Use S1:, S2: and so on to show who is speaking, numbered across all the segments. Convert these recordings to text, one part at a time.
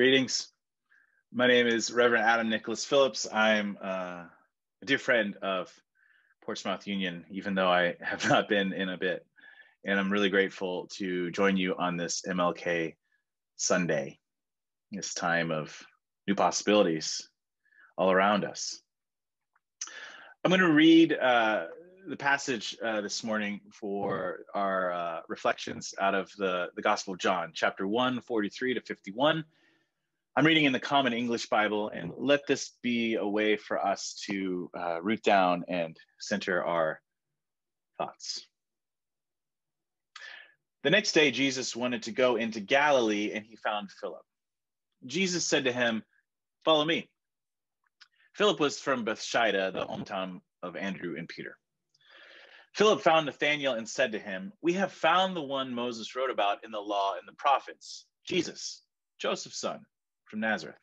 S1: Greetings. My name is Reverend Adam Nicholas Phillips. I'm uh, a dear friend of Portsmouth Union, even though I have not been in a bit. And I'm really grateful to join you on this MLK Sunday, this time of new possibilities all around us. I'm going to read uh, the passage uh, this morning for our uh, reflections out of the, the Gospel of John, chapter 1, 43 to 51. I'm reading in the Common English Bible, and let this be a way for us to uh, root down and center our thoughts. The next day, Jesus wanted to go into Galilee, and he found Philip. Jesus said to him, Follow me. Philip was from Bethsaida, the hometown of Andrew and Peter. Philip found Nathanael and said to him, We have found the one Moses wrote about in the law and the prophets, Jesus, Joseph's son from Nazareth.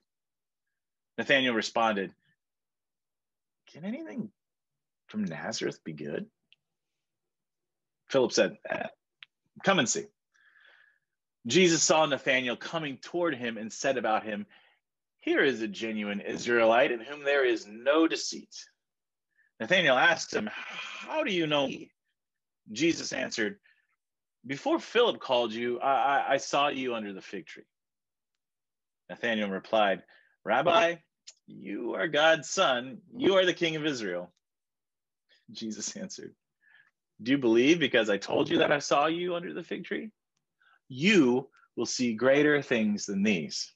S1: Nathanael responded, Can anything from Nazareth be good? Philip said, eh, Come and see. Jesus saw Nathanael coming toward him and said about him, Here is a genuine Israelite in whom there is no deceit. Nathanael asked him, How do you know me? Jesus answered, Before Philip called you, I, I, I saw you under the fig tree. Nathanael replied, Rabbi, you are God's son. You are the king of Israel. Jesus answered, Do you believe because I told you that I saw you under the fig tree? You will see greater things than these.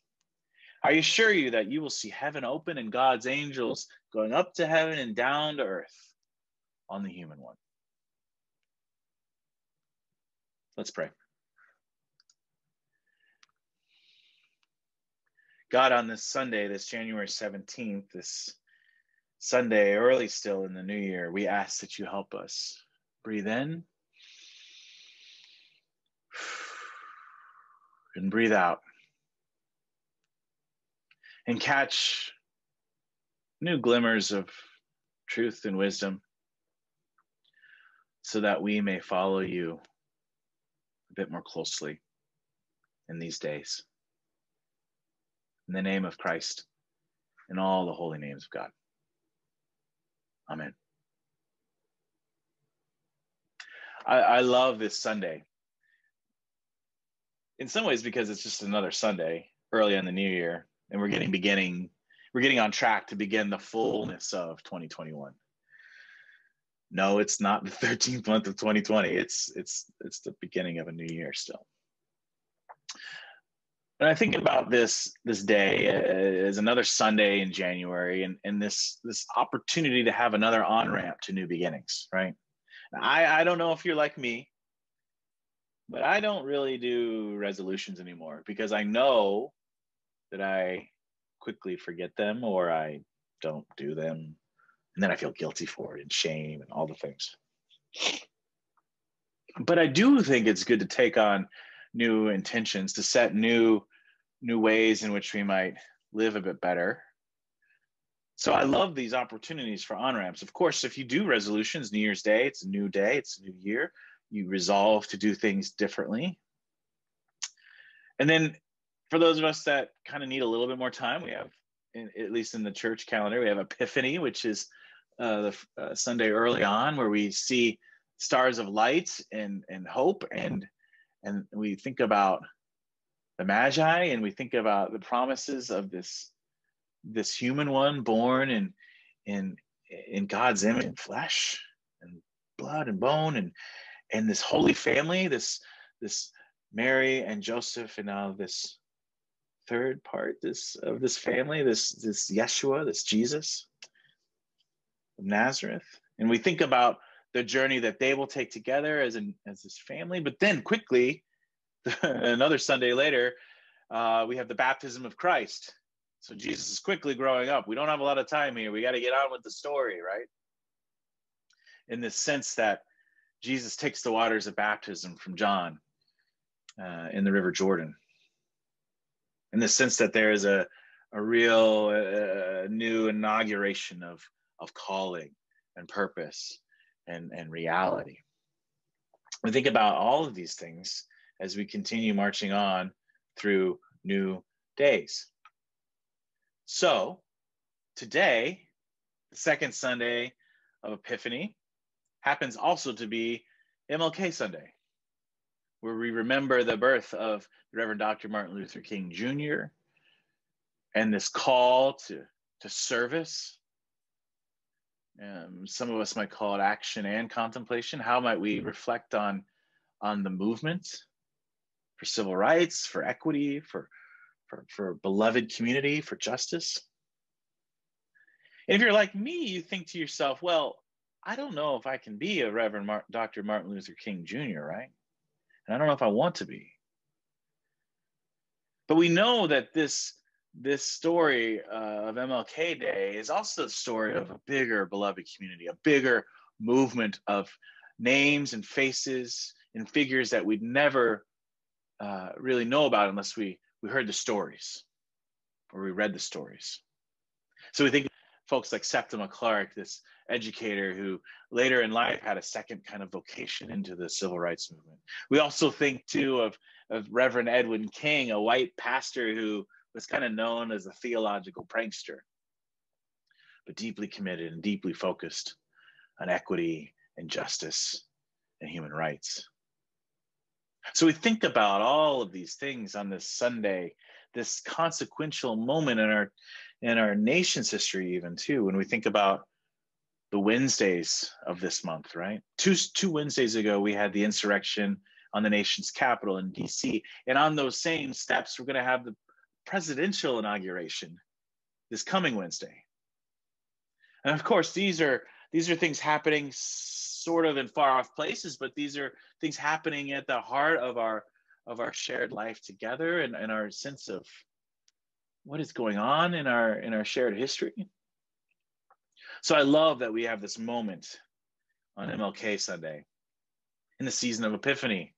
S1: I assure you that you will see heaven open and God's angels going up to heaven and down to earth on the human one. Let's pray. God, on this Sunday, this January 17th, this Sunday, early still in the new year, we ask that you help us. Breathe in. And breathe out. And catch new glimmers of truth and wisdom so that we may follow you a bit more closely in these days in the name of Christ, in all the holy names of God. Amen. I, I love this Sunday. In some ways, because it's just another Sunday early in the new year, and we're getting beginning, we're getting on track to begin the fullness of 2021. No, it's not the 13th month of 2020. It's it's it's the beginning of a new year still. And I think about this this day uh, as another Sunday in January, and, and this this opportunity to have another on ramp to new beginnings. Right? I I don't know if you're like me, but I don't really do resolutions anymore because I know that I quickly forget them or I don't do them, and then I feel guilty for it and shame and all the things. But I do think it's good to take on new intentions, to set new new ways in which we might live a bit better. So I love these opportunities for on ramps. Of course, if you do resolutions, New Year's Day, it's a new day, it's a new year. You resolve to do things differently. And then for those of us that kind of need a little bit more time, we have, in, at least in the church calendar, we have Epiphany, which is uh, the uh, Sunday early on, where we see stars of light and and hope, and and we think about the magi and we think about uh, the promises of this this human one born in in in god's image and flesh and blood and bone and and this holy family this this mary and joseph and now this third part this of this family this this yeshua this jesus of nazareth. And we think about the journey that they will take together as an as this family but then quickly another Sunday later, uh, we have the baptism of Christ. So Jesus is quickly growing up. We don't have a lot of time here. We got to get on with the story, right? In this sense that Jesus takes the waters of baptism from John uh, in the River Jordan. In the sense that there is a, a real uh, new inauguration of, of calling and purpose and, and reality. We think about all of these things as we continue marching on through new days. So today, the second Sunday of Epiphany, happens also to be MLK Sunday, where we remember the birth of the Reverend Dr. Martin Luther King Jr. and this call to, to service. Um, some of us might call it action and contemplation. How might we reflect on, on the movement for civil rights, for equity, for, for, for beloved community, for justice? And if you're like me, you think to yourself, well, I don't know if I can be a Reverend Mar- Dr. Martin Luther King Jr., right? And I don't know if I want to be. But we know that this this story uh, of MLK Day is also the story of a bigger beloved community, a bigger movement of names and faces and figures that we'd never uh, really know about unless we we heard the stories or we read the stories. So we think folks like Septima Clark, this educator who later in life had a second kind of vocation into the civil rights movement. We also think too of, of Reverend Edwin King, a white pastor who was kind of known as a theological prankster, but deeply committed and deeply focused on equity and justice and human rights. So we think about all of these things on this Sunday, this consequential moment in our in our nation's history, even too, when we think about the Wednesdays of this month, right? Two two Wednesdays ago, we had the insurrection on the nation's capital in D.C., and on those same steps, we're going to have the presidential inauguration this coming Wednesday. And of course, these are these are things happening sort of in far off places, but these are things happening at the heart of our of our shared life together and, and our sense of what is going on in our in our shared history. So I love that we have this moment on MLK Sunday in the season of Epiphany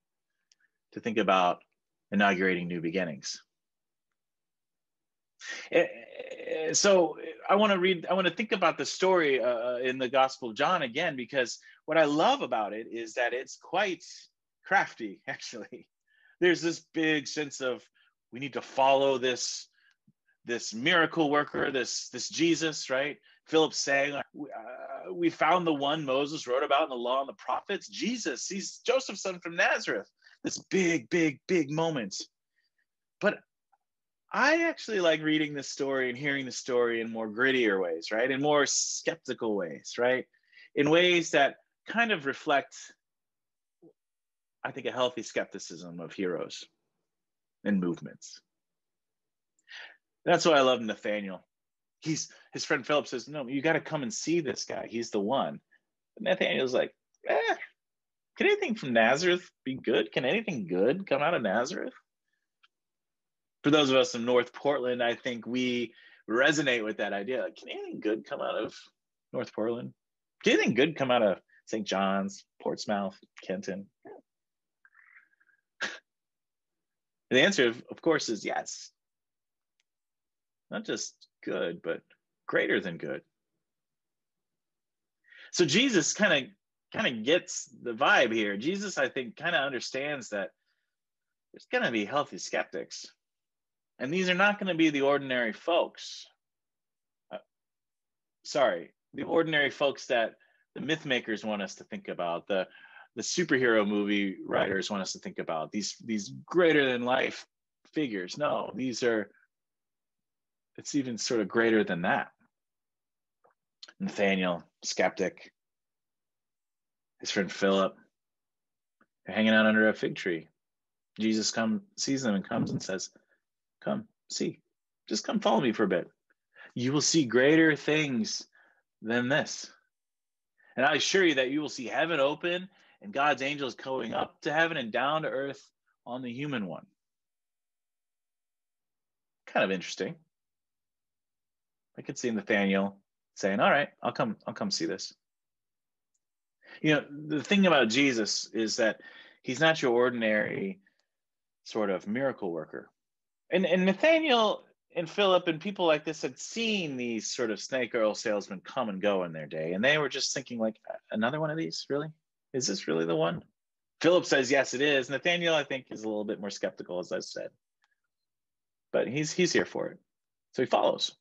S1: to think about inaugurating new beginnings. Eh, eh, so I want to read, I want to think about the story uh, in the Gospel of John again, because what I love about it is that it's quite crafty, actually. There's this big sense of we need to follow this this miracle worker, this this Jesus, right? Philip saying, uh, "We found the one Moses wrote about in the law and the prophets, Jesus. He's Joseph's son from Nazareth." This big, big, big moment. But I actually like reading the story and hearing the story in more grittier ways, right? In more skeptical ways, right? In ways that kind of reflect, I think, a healthy skepticism of heroes and movements. That's why I love Nathaniel. He's his friend Philip says, No, you got to come and see this guy. He's the one. But Nathaniel's like, eh, can anything from Nazareth be good? Can anything good come out of Nazareth? For those of us in North Portland, I think we resonate with that idea. Like, can anything good come out of North Portland? Can anything good come out of St. John's, Portsmouth, Kenton? the answer, of course, is yes not just good, but greater than good. So Jesus kind of kind of gets the vibe here. Jesus, I think, kind of understands that there's going to be healthy skeptics, and these are not going to be the ordinary folks. Uh, sorry, the ordinary folks that the myth makers want us to think about, the the superhero movie writers want us to think about. These these greater than life figures. No, these are it's even sort of greater than that. Nathaniel, skeptic, his friend Philip, they're hanging out under a fig tree. Jesus come sees them and comes and says, "Come, see, just come follow me for a bit. You will see greater things than this." And I assure you that you will see heaven open and God's angels going up to heaven and down to earth on the human one. Kind of interesting. I could see Nathaniel saying, "All right, I'll come. I'll come see this." You know, the thing about Jesus is that he's not your ordinary sort of miracle worker, and and Nathaniel and Philip and people like this had seen these sort of snake oil salesmen come and go in their day, and they were just thinking, like, another one of these, really? Is this really the one? Philip says, yes, it is. Nathaniel, I think, is a little bit more skeptical, as I said. but he's he's here for it. So he follows.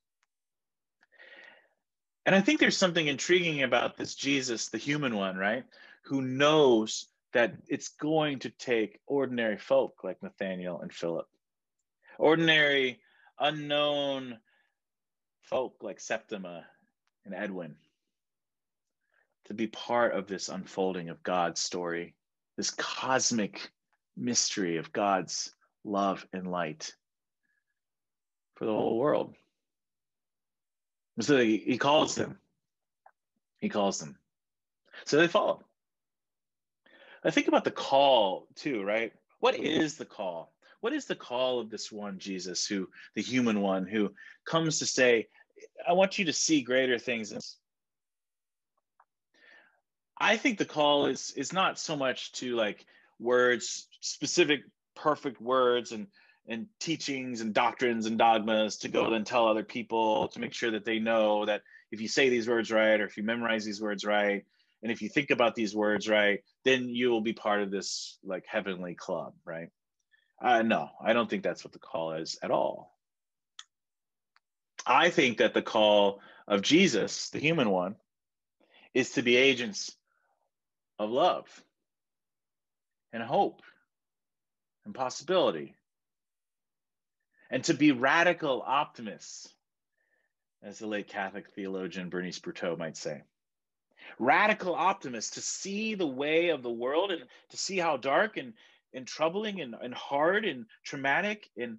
S1: And I think there's something intriguing about this Jesus, the human one, right? Who knows that it's going to take ordinary folk like Nathaniel and Philip, ordinary, unknown folk like Septima and Edwin to be part of this unfolding of God's story, this cosmic mystery of God's love and light for the whole world. So he, calls them. He calls them. So they follow. I think about the call too, right? What is the call? What is the call of this one Jesus, who the human one, who comes to say, I want you to see greater things. I think the call is is not so much to like words, specific perfect words and and teachings and doctrines and dogmas to go and tell other people to make sure that they know that if you say these words right or if you memorize these words right and if you think about these words right then you will be part of this like heavenly club right uh, no i don't think that's what the call is at all. I think that the call of jesus the human one is to be agents of love and hope and possibility and to be radical optimists as the late catholic theologian Beatrice Bruteau might say. Radical optimists to see the way of the world and to see how dark and, and troubling and, and hard and traumatic and,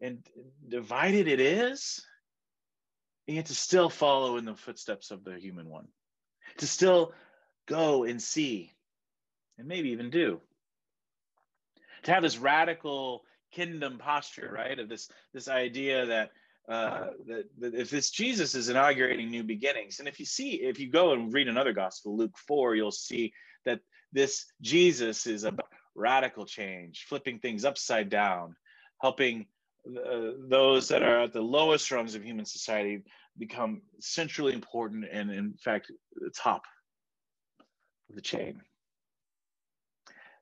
S1: and divided it is, and yet to still follow in the footsteps of the human one, to still go and see, and maybe even do. To have this radical kingdom posture, right? Of this this idea that uh, that, that if this Jesus is inaugurating new beginnings, and if you see, if you go and read another gospel, Luke 4, you'll see that this Jesus is about radical change, flipping things upside down, helping uh, those that are at the lowest rungs of human society become centrally important and, in fact, the top of the chain.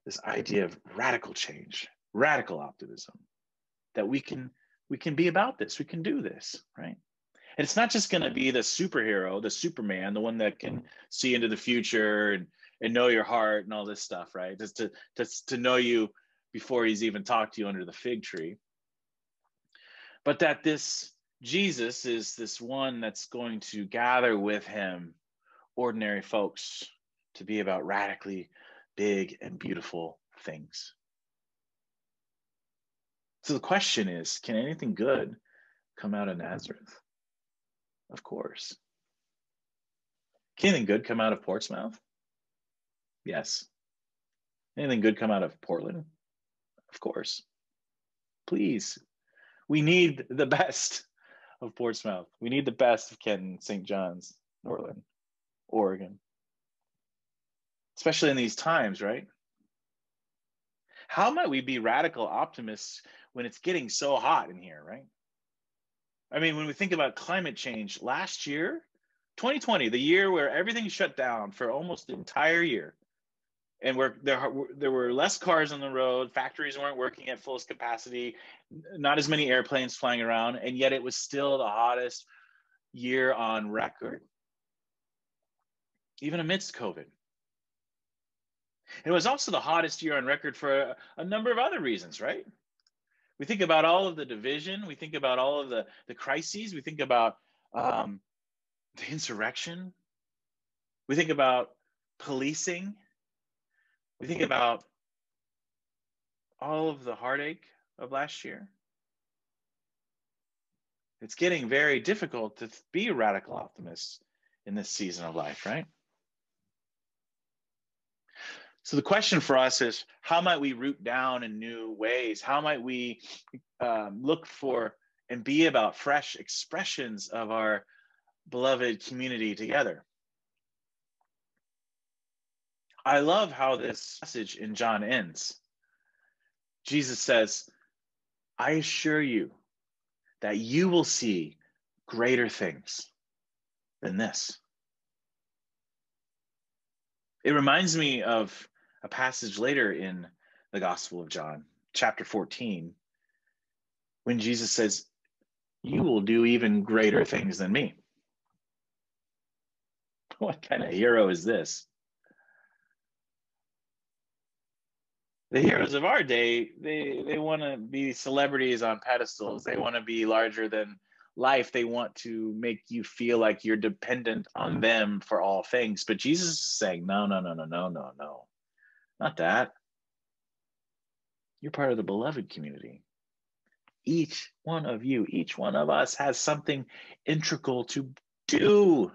S1: This idea of radical change, radical optimism, that we can we can be about this. We can do this, right? And it's not just going to be the superhero, the Superman, the one that can see into the future and, and know your heart and all this stuff, right? Just to, to, to know you before he's even talked to you under the fig tree. But that this Jesus is this one that's going to gather with him ordinary folks to be about radically big and beautiful things. So the question is can anything good come out of Nazareth? Of course. Can anything good come out of Portsmouth? Yes. Anything good come out of Portland? Of course. Please. We need the best of Portsmouth. We need the best of Kenton, St. John's, Portland, Oregon. Especially in these times, right? How might we be radical optimists when it's getting so hot in here, right? I mean, when we think about climate change, last year, 2020, the year where everything shut down for almost the entire year, and where there there were less cars on the road, factories weren't working at fullest capacity, not as many airplanes flying around, and yet it was still the hottest year on record, even amidst COVID. It was also the hottest year on record for a, a number of other reasons, right? we think about all of the division we think about all of the the crises we think about um, the insurrection we think about policing we think about all of the heartache of last year it's getting very difficult to be radical optimists in this season of life right so the question for us is how might we root down in new ways? How might we um, look for and be about fresh expressions of our beloved community together? I love how this message in John ends. Jesus says, I assure you that you will see greater things than this. It reminds me of a passage later in the Gospel of John, chapter 14, when Jesus says, You will do even greater things than me. What kind of hero is this? The heroes of our day, they, they want to be celebrities on pedestals. They want to be larger than life. They want to make you feel like you're dependent on them for all things. But Jesus is saying, No, no, no, no, no, no, no. Not that. You're part of the beloved community. Each one of you, each one of us has something integral to do.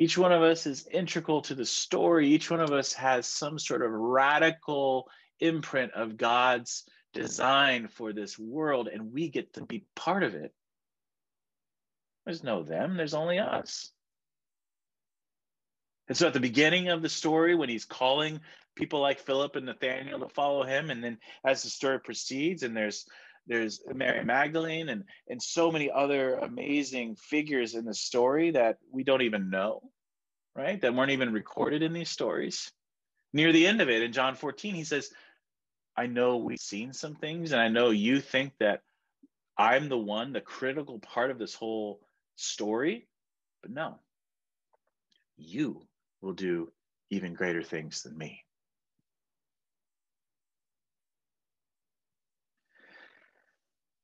S1: Each one of us is integral to the story. Each one of us has some sort of radical imprint of God's design for this world, and we get to be part of it. There's no them, there's only us. And so at the beginning of the story, when he's calling people like Philip and Nathaniel to follow him, and then as the story proceeds, and there's there's Mary Magdalene and and so many other amazing figures in the story that we don't even know, right? That weren't even recorded in these stories. Near the end of it, in John 14, he says, I know we've seen some things, and I know you think that I'm the one, the critical part of this whole story, but no, you will do even greater things than me.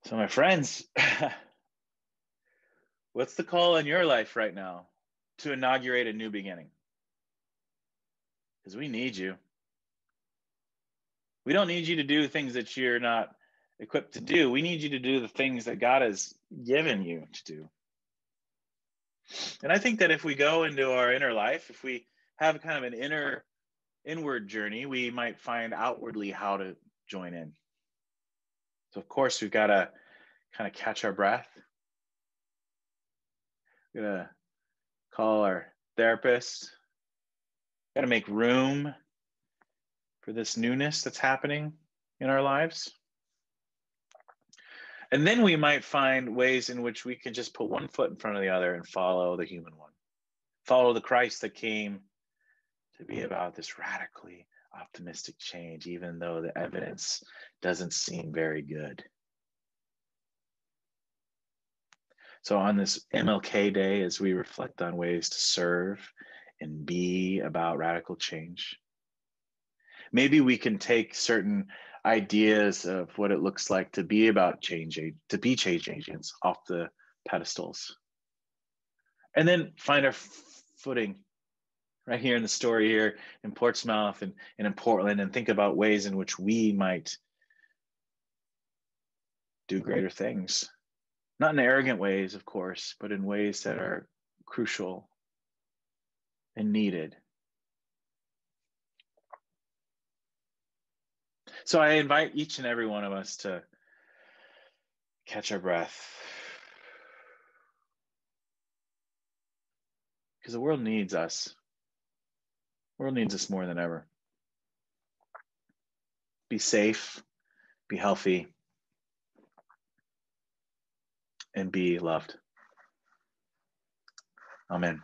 S1: So, my friends, what's the call in your life right now to inaugurate a new beginning? Because we need you. We don't need you to do things that you're not equipped to do. We need you to do the things that God has given you to do. And I think that if we go into our inner life, if we have kind of an inner inward journey, we might find outwardly how to join in. So of course we've got to kind of catch our breath. We're gonna call our therapist. Got to make room for this newness that's happening in our lives. And then we might find ways in which we can just put one foot in front of the other and follow the human one. Follow the Christ that came to be about this radically optimistic change, even though the mm-hmm. evidence doesn't seem very good. So, on this MLK Day, as we reflect on ways to serve and be about radical change, maybe we can take certain ideas of what it looks like to be about change, to be change agents off the pedestals. And then find our footing right here in the story here in Portsmouth and, and in Portland and think about ways in which we might do greater things. Not in arrogant ways, of course, but in ways that are crucial and needed. So I invite each and every one of us to catch our breath. Because the world needs us. World needs us more than ever. Be safe, be healthy, and be loved. Amen.